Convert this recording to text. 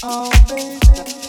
Oh, baby.